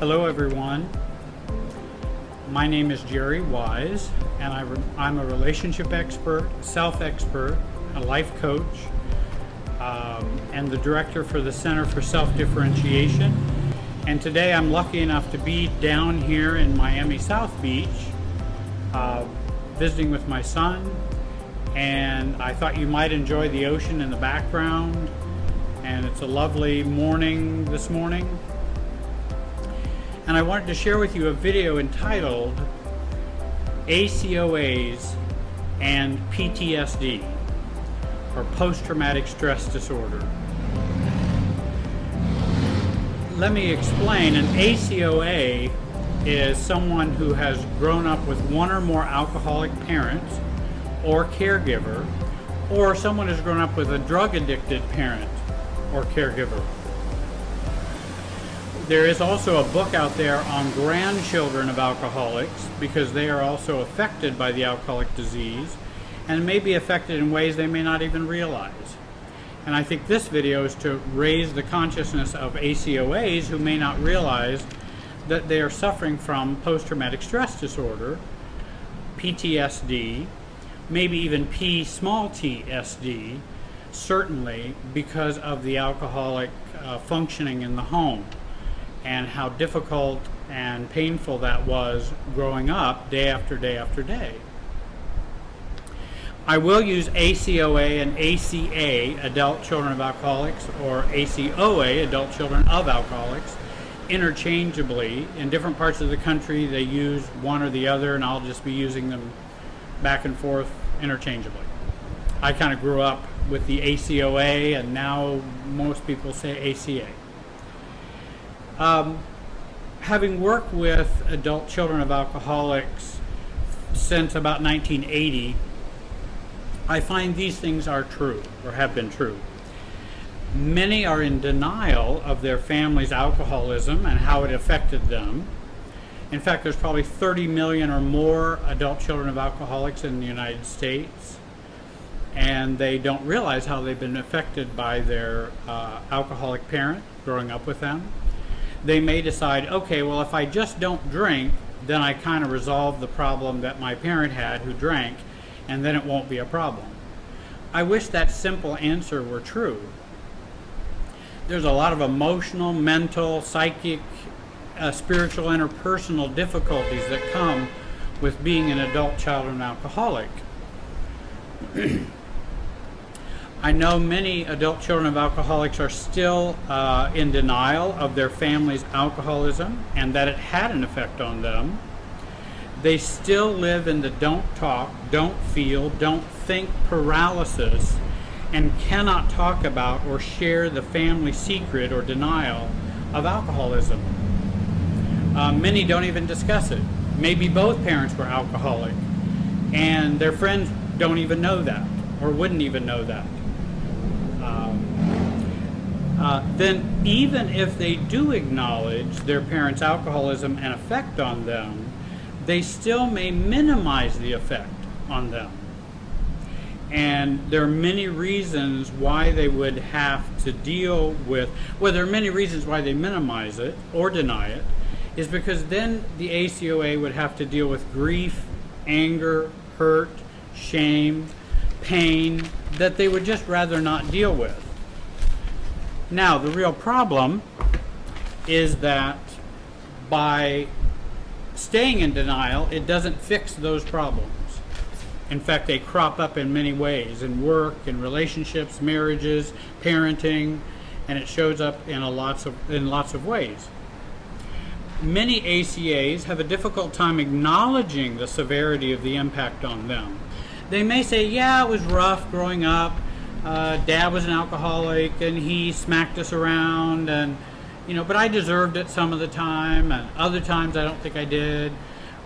Hello, everyone. My name is Jerry Wise, and I am a relationship expert, self expert, a life coach, um, and the director for the Center for Self Differentiation. And today I'm lucky enough to be down here in Miami South Beach uh, visiting with my son. And I thought you might enjoy the ocean in the background. And it's a lovely morning this morning and I wanted to share with you a video entitled ACOAs and PTSD, or Post-Traumatic Stress Disorder. Let me explain. An ACOA is someone who has grown up with one or more alcoholic parents or caregiver, or someone who's grown up with a drug addicted parent or caregiver. There is also a book out there on grandchildren of alcoholics because they are also affected by the alcoholic disease and may be affected in ways they may not even realize. And I think this video is to raise the consciousness of ACOAs who may not realize that they are suffering from post-traumatic stress disorder, PTSD, maybe even P small t SD, certainly because of the alcoholic uh, functioning in the home and how difficult and painful that was growing up day after day after day. I will use ACOA and ACA, Adult Children of Alcoholics, or ACOA, Adult Children of Alcoholics, interchangeably. In different parts of the country, they use one or the other, and I'll just be using them back and forth interchangeably. I kind of grew up with the ACOA, and now most people say ACA. Um, having worked with adult children of alcoholics since about 1980, I find these things are true or have been true. Many are in denial of their family's alcoholism and how it affected them. In fact, there's probably 30 million or more adult children of alcoholics in the United States, and they don't realize how they've been affected by their uh, alcoholic parent growing up with them they may decide, okay, well, if I just don't drink, then I kind of resolve the problem that my parent had who drank, and then it won't be a problem. I wish that simple answer were true. There's a lot of emotional, mental, psychic, uh, spiritual, interpersonal difficulties that come with being an adult child of an alcoholic. I know many adult children of alcoholics are still uh, in denial of their family's alcoholism and that it had an effect on them. They still live in the don't talk, don't feel, don't think paralysis and cannot talk about or share the family secret or denial of alcoholism. Uh, many don't even discuss it. Maybe both parents were alcoholic and their friends don't even know that or wouldn't even know that um, uh, then even if they do acknowledge their parents' alcoholism and effect on them, they still may minimize the effect on them. And there are many reasons why they would have to deal with, well, there are many reasons why they minimize it or deny it, is because then the ACOA would have to deal with grief, anger, hurt, shame, pain that they would just rather not deal with. Now, the real problem is that by staying in denial, it doesn't fix those problems. In fact, they crop up in many ways in work, in relationships, marriages, parenting, and it shows up in lots of in lots of ways. Many ACAs have a difficult time acknowledging the severity of the impact on them they may say, yeah, it was rough growing up. Uh, dad was an alcoholic and he smacked us around and you know but i deserved it some of the time and other times i don't think i did.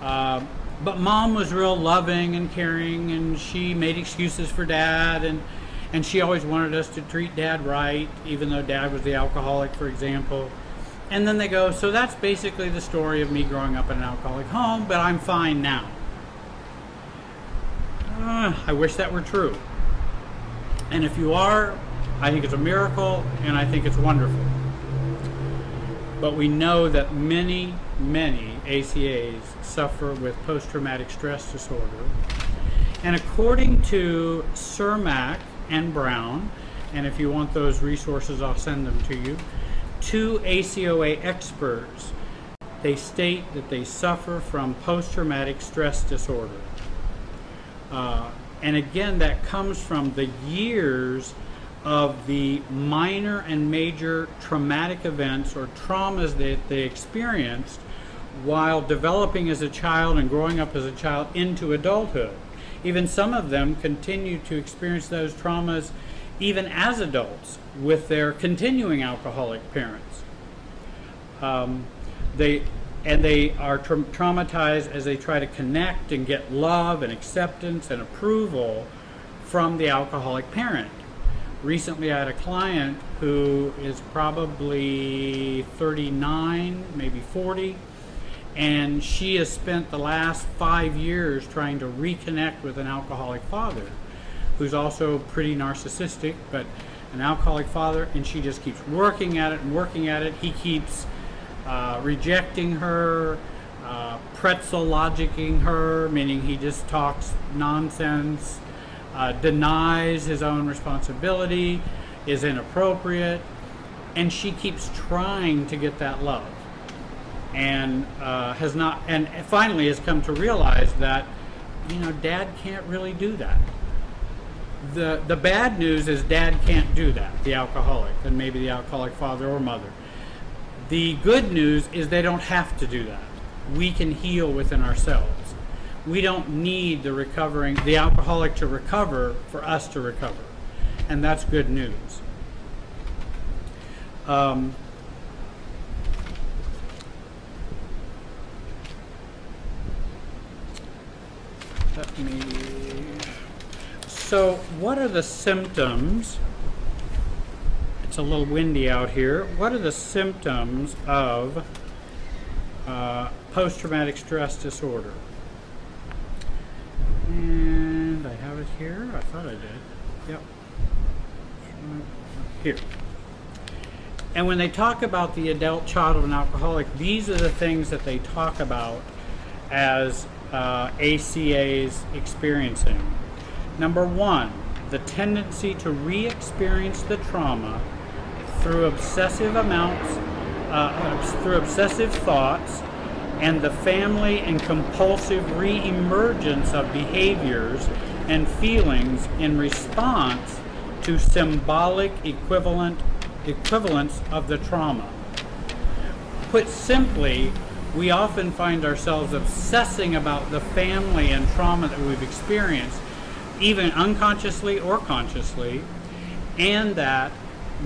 Uh, but mom was real loving and caring and she made excuses for dad and and she always wanted us to treat dad right even though dad was the alcoholic for example. And then they go so that's basically the story of me growing up in an alcoholic home but i'm fine now uh, I wish that were true. And if you are, I think it's a miracle and I think it's wonderful. but we know that many, many ACAs suffer with post traumatic stress disorder. And according to Cermak and Brown, and if you want those resources, I'll send them to you, two ACOA experts, they state that they suffer from post traumatic stress disorder. Uh, and again, that comes from the years of the minor and major traumatic events or traumas that they experienced while developing as a child and growing up as a child into adulthood. Even some of them continue to experience those traumas even as adults with their continuing alcoholic parents. Um, they and they are tra- traumatized as they try to connect and get love and acceptance and approval from the alcoholic parent recently I had a client who is probably 39, maybe 40, and she has spent the last five years trying to reconnect with an alcoholic father who's also pretty narcissistic, but an alcoholic father, and she just keeps working at it and working at it. He keeps uh, rejecting her, uh, pretzel logicking her, meaning he just talks nonsense uh, denies his own responsibility, is inappropriate, and she keeps trying to get that love, and uh, has not, and finally has come to realize that, you know, Dad can't really do that. The the bad news is Dad can't do that. The alcoholic, and maybe the alcoholic father or mother. The good news is they don't have to do that. We can heal within ourselves we don't need the recovering, the alcoholic to recover for us to recover. And that's good news. Um, let me. So, what are the symptoms? It's a little windy out here. What are the symptoms of uh, post traumatic stress disorder? And I have it here. I thought I did. Yep. Here. And when they talk about the adult child of an alcoholic, these are the things that they talk about as uh, ACAs experiencing. Number one, the tendency to re experience the trauma through obsessive amounts, uh, through obsessive thoughts, and the family and compulsive re-emergence of behaviors and feelings in response to symbolic equivalent equivalence of the trauma. Put simply, we often find ourselves obsessing about the family and trauma that we've experienced, even unconsciously or consciously, and that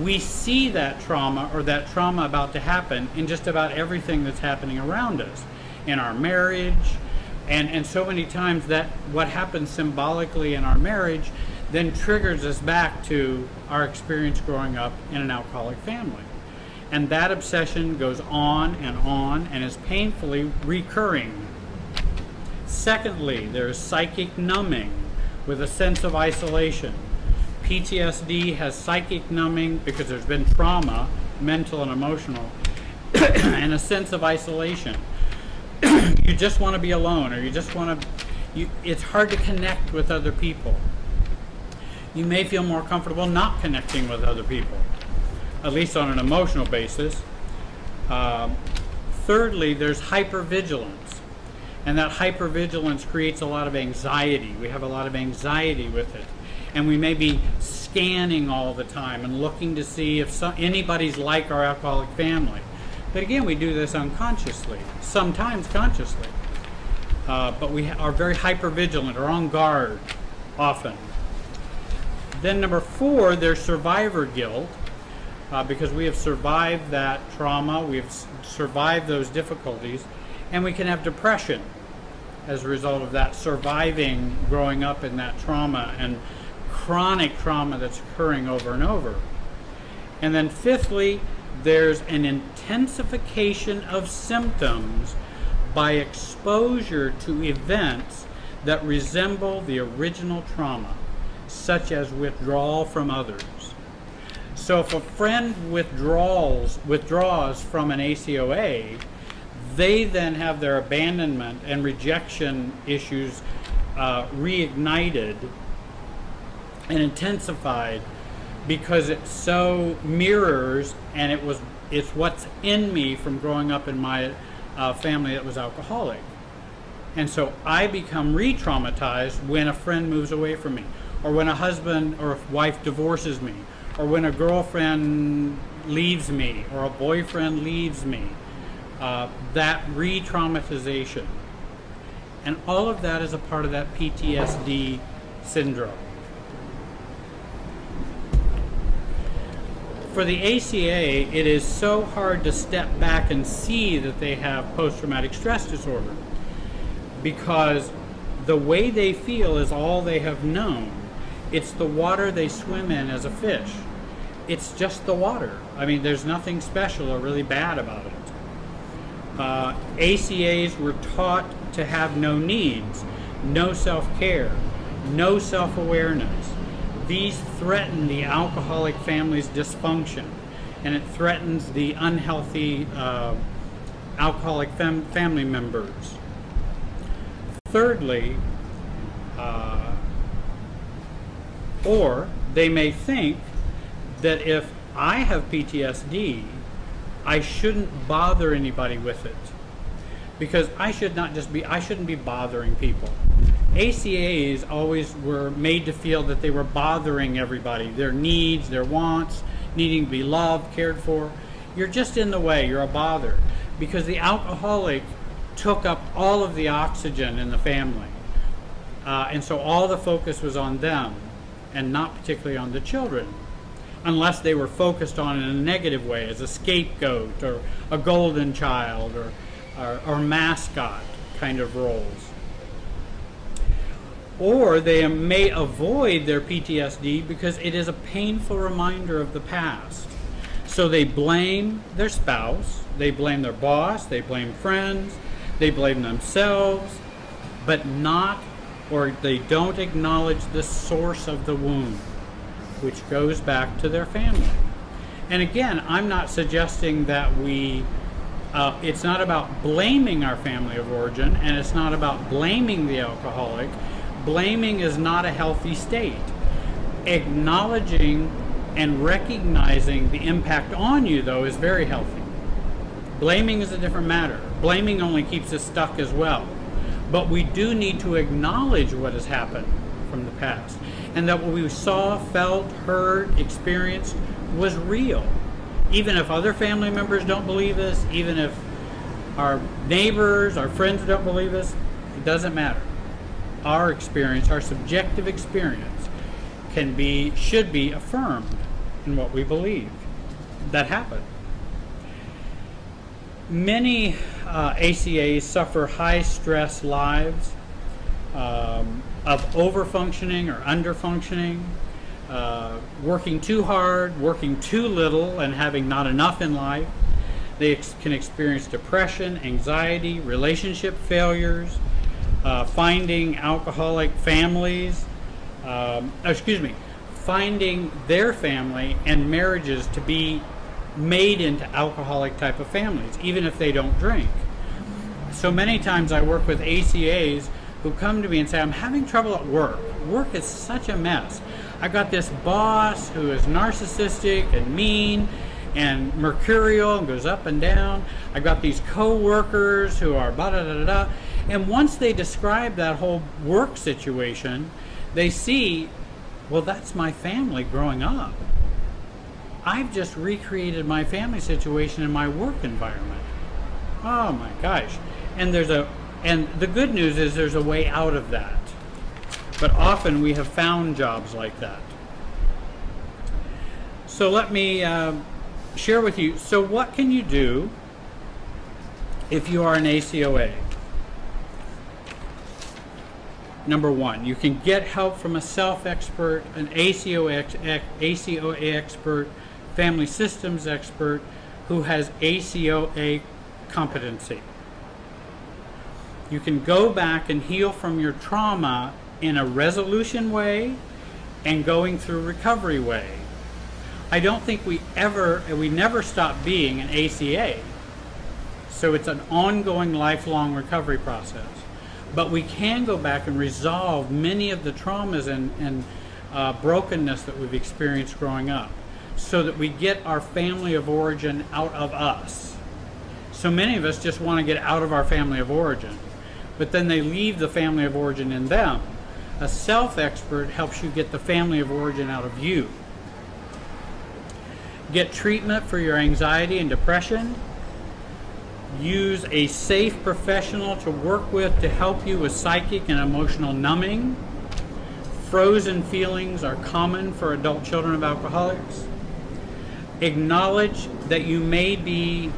we see that trauma or that trauma about to happen in just about everything that's happening around us in our marriage and and so many times that what happens symbolically in our marriage then triggers us back to our experience growing up in an alcoholic family. And that obsession goes on and on and is painfully recurring. Secondly there's psychic numbing with a sense of isolation PTSD has psychic numbing because there's been trauma, mental and emotional, and a sense of isolation. you just want to be alone, or you just want to. You, it's hard to connect with other people. You may feel more comfortable not connecting with other people, at least on an emotional basis. Uh, thirdly, there's hypervigilance, and that hypervigilance creates a lot of anxiety. We have a lot of anxiety with it and we may be scanning all the time and looking to see if anybody's like our alcoholic family. But again, we do this unconsciously, sometimes consciously. Uh, but we are very hyper vigilant or on guard often. Then, number four, there's survivor guilt uh, because we have survived that trauma, we have survived those difficulties, and we can have depression as a result of that surviving growing up in that trauma and chronic trauma that's occurring over and over. And then, fifthly, there's an intensification of symptoms by exposure to events that resemble the original trauma, such as withdrawal from others. So if a friend withdraws withdraws from an ACOA, they then have their abandonment and rejection issues uh, reignited and intensified because it so mirrors and it was it's what's in me from growing up in my uh, family that was alcoholic. And so i become re-traumatized when a friend moves away from me or when a husband or a wife divorces me or when a girlfriend leaves me or a boyfriend leaves me uh, that re-traumatization. And all of that is a part of that ptsd syndrome for the ACA, it is so hard to step back and see that they have post traumatic stress disorder because the way they feel is all they have known. It's the water they swim in as a fish. It's just the water. I mean, there's nothing special or really bad about it. Uh, ACAs were taught to have no needs, no self care, no self awareness these threaten the alcoholic family's dysfunction and it threatens the unhealthy uh, alcoholic fam- family members. Thirdly, uh, or they may think that if I have PTSD, I shouldn't bother anybody with it because I should not just be I shouldn't be bothering people. ACAs always were made to feel that they were bothering everybody, their needs, their wants, needing to be loved, cared for. You're just in the way, you're a bother. Because the alcoholic took up all of the oxygen in the family. Uh, and so all the focus was on them and not particularly on the children. Unless they were focused on in a negative way, as a scapegoat or a golden child or, or, or mascot kind of roles or they may avoid their PTSD because it is a painful reminder of the past. So they blame their spouse, they blame their boss, they blame friends, they blame themselves, but not or they don't acknowledge the source of the wound, which goes back to their family. And again, I'm not suggesting that we, uh, it's not about blaming our family of origin, and it's not about blaming the alcoholic blaming is not a healthy state. Acknowledging and recognizing the impact on you, though, is very healthy. Blaming is a different matter. Blaming only keeps us stuck as well. But we do need to acknowledge what has happened from the past and that what we saw, felt, heard, experienced was real. Even if other family members don't believe us, even if our neighbors, our friends don't believe us, it doesn't matter our experience, our subjective experience, can be, should be affirmed in what we believe. That happened. Many uh, ACAs suffer high stress lives um, of overfunctioning or underfunctioning, uh, working too hard, working too little, and having not enough in life. They ex- can experience depression, anxiety, relationship failures, uh, finding alcoholic families, um, excuse me, finding their family and marriages to be made into alcoholic type of families, even if they don't drink. So many times I work with ACAs who come to me and say, I'm having trouble at work. Work is such a mess. I've got this boss who is narcissistic and mean and mercurial and goes up and down. I've got these co-workers who are da da da da. And once they describe that whole work situation, they see, well, that's my family growing up. I've just recreated my family situation in my work environment. Oh my gosh. And there's a and the good news is there's a way out of that. But often we have found jobs like that. So let me uh, share with you. So what can you do if you are an ACOA? Number one. You can get help from a self expert, an ACOA, ACOA expert, family systems expert who has ACOA competency. You can go back and heal from your trauma in a resolution way and going through recovery way. I don't think we ever, we never stop being an ACA. So it's an ongoing lifelong recovery process. But we can go back and resolve many of the traumas and, and uh, brokenness that we've experienced growing up so that we get our family of origin out of us. So many of us just want to get out of our family of origin, but then they leave the family of origin in them. A self expert helps you get the family of origin out of you. Get treatment for your anxiety and depression. Use a safe professional to work with to help you with psychic and emotional numbing. Frozen feelings are common for adult children of alcoholics. Acknowledge that you may be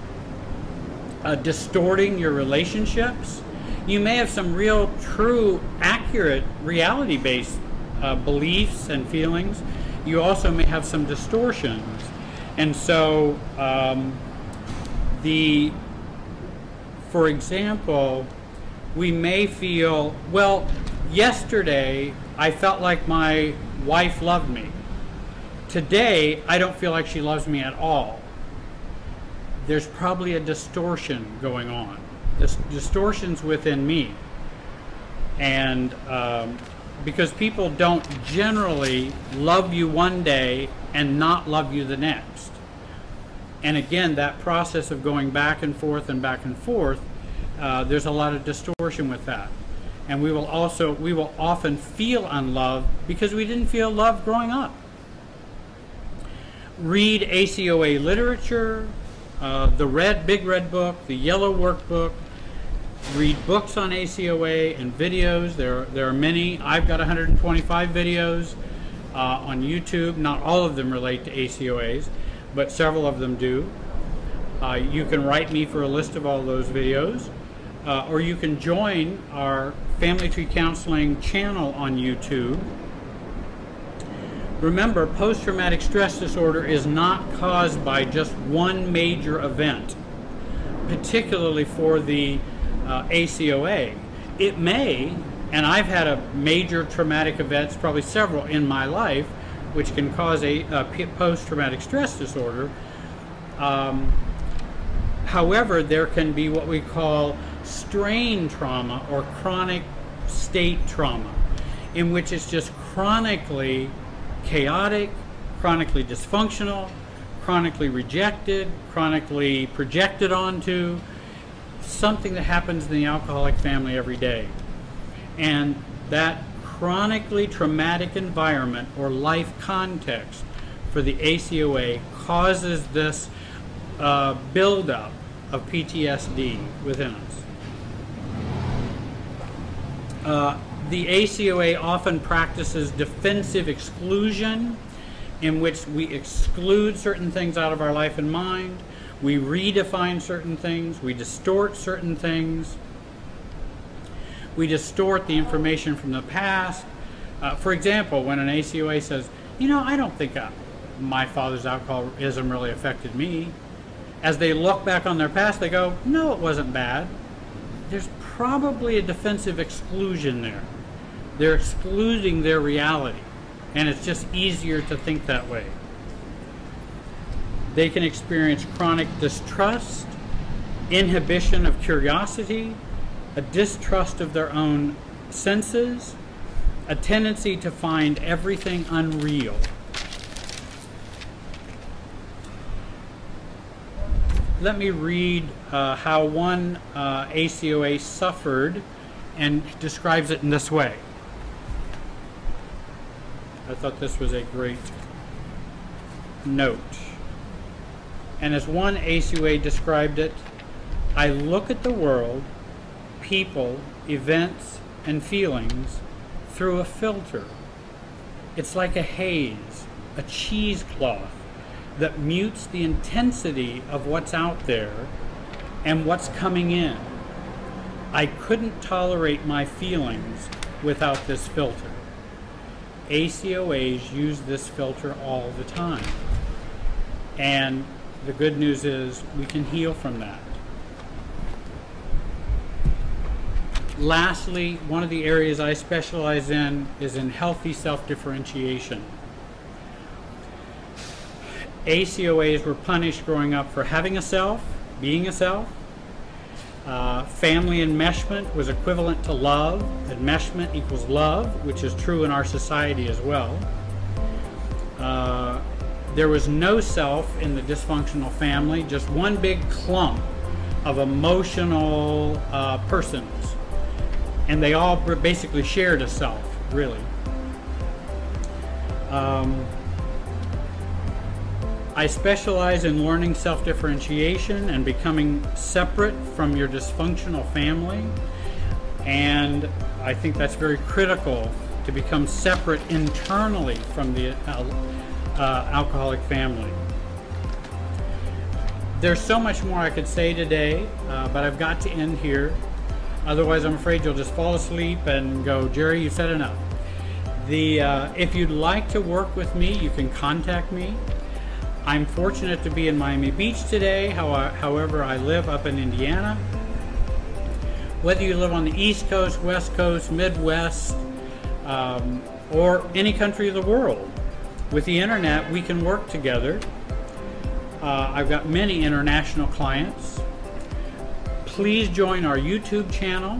uh, distorting your relationships. You may have some real, true, accurate, reality based uh, beliefs and feelings. You also may have some distortions. And so, um, the, for example, we may feel, well, yesterday I felt like my wife loved me. Today, I don't feel like she loves me at all. There's probably a distortion going on. This distortions within me. And um, because people don't generally love you one day and not love you the next. And again, that process of going back and forth and back and forth, uh, there's a lot of distortion with that. And we will also we will often feel unloved because we didn't feel love growing up. Read ACOA literature uh, the red big red book the yellow workbook. Read books on ACOA and videos. There there are many. I've got 125 videos uh, on YouTube. Not all of them relate to ACOAs but several of them do uh, you can write me for a list of all those videos uh, or you can join our Family Tree Counseling channel on YouTube. Remember, post traumatic stress disorder is not caused by just one major event, particularly for the uh, ACOA. It may, and I've had a major traumatic events, probably several in my life, which can cause a, a post traumatic stress disorder. Um, however, there can be what we call strain trauma or chronic state trauma, in which it's just chronically chaotic, chronically dysfunctional, chronically rejected, chronically projected onto, something that happens in the alcoholic family every day. And that chronically traumatic environment or life context for the ACOA causes this uh, buildup of PTSD within us. Uh, the ACOA often practices defensive exclusion, in which we exclude certain things out of our life and mind, we redefine certain things, we distort certain things, we distort the information from the past. Uh, for example, when an ACOA says, you know, I don't think uh, my father's alcoholism really affected me, as they look back on their past, they go, no, it wasn't bad. There's probably a defensive exclusion there. They're excluding their reality, and it's just easier to think that way. They can experience chronic distrust, inhibition of curiosity, a distrust of their own senses, a tendency to find everything unreal. let me read uh, how one uh, ACOA suffered and describes it in this way. I thought this was a great note. And as one ACOA described it, I look at the world, people, events, and feelings through a filter. It's like a haze, a cheesecloth that mutes the intensity of what's out there and what's coming in. I couldn't tolerate my feelings without this filter. ACOAs use this filter all the time. And the good news is we can heal from that. Lastly, one of the areas I specialize in is in healthy self differentiation. ACOAs were punished growing up for having a self, being a self. Uh, family enmeshment was equivalent to love. Enmeshment equals love, which is true in our society as well. Uh, there was no self in the dysfunctional family, just one big clump of emotional uh, persons. And they all basically shared a self, really. Um, I specialize in learning self differentiation and becoming separate from your dysfunctional family. And I think that's very critical to become separate internally from the uh, uh, alcoholic family. There's so much more I could say today, uh, but I've got to end here. Otherwise, I'm afraid you'll just fall asleep and go, Jerry, you said enough. The, uh, if you'd like to work with me, you can contact me. I'm fortunate to be in Miami Beach today, however, I live up in Indiana. Whether you live on the East Coast, West Coast, Midwest, um, or any country of the world, with the internet, we can work together. Uh, I've got many international clients. Please join our YouTube channel.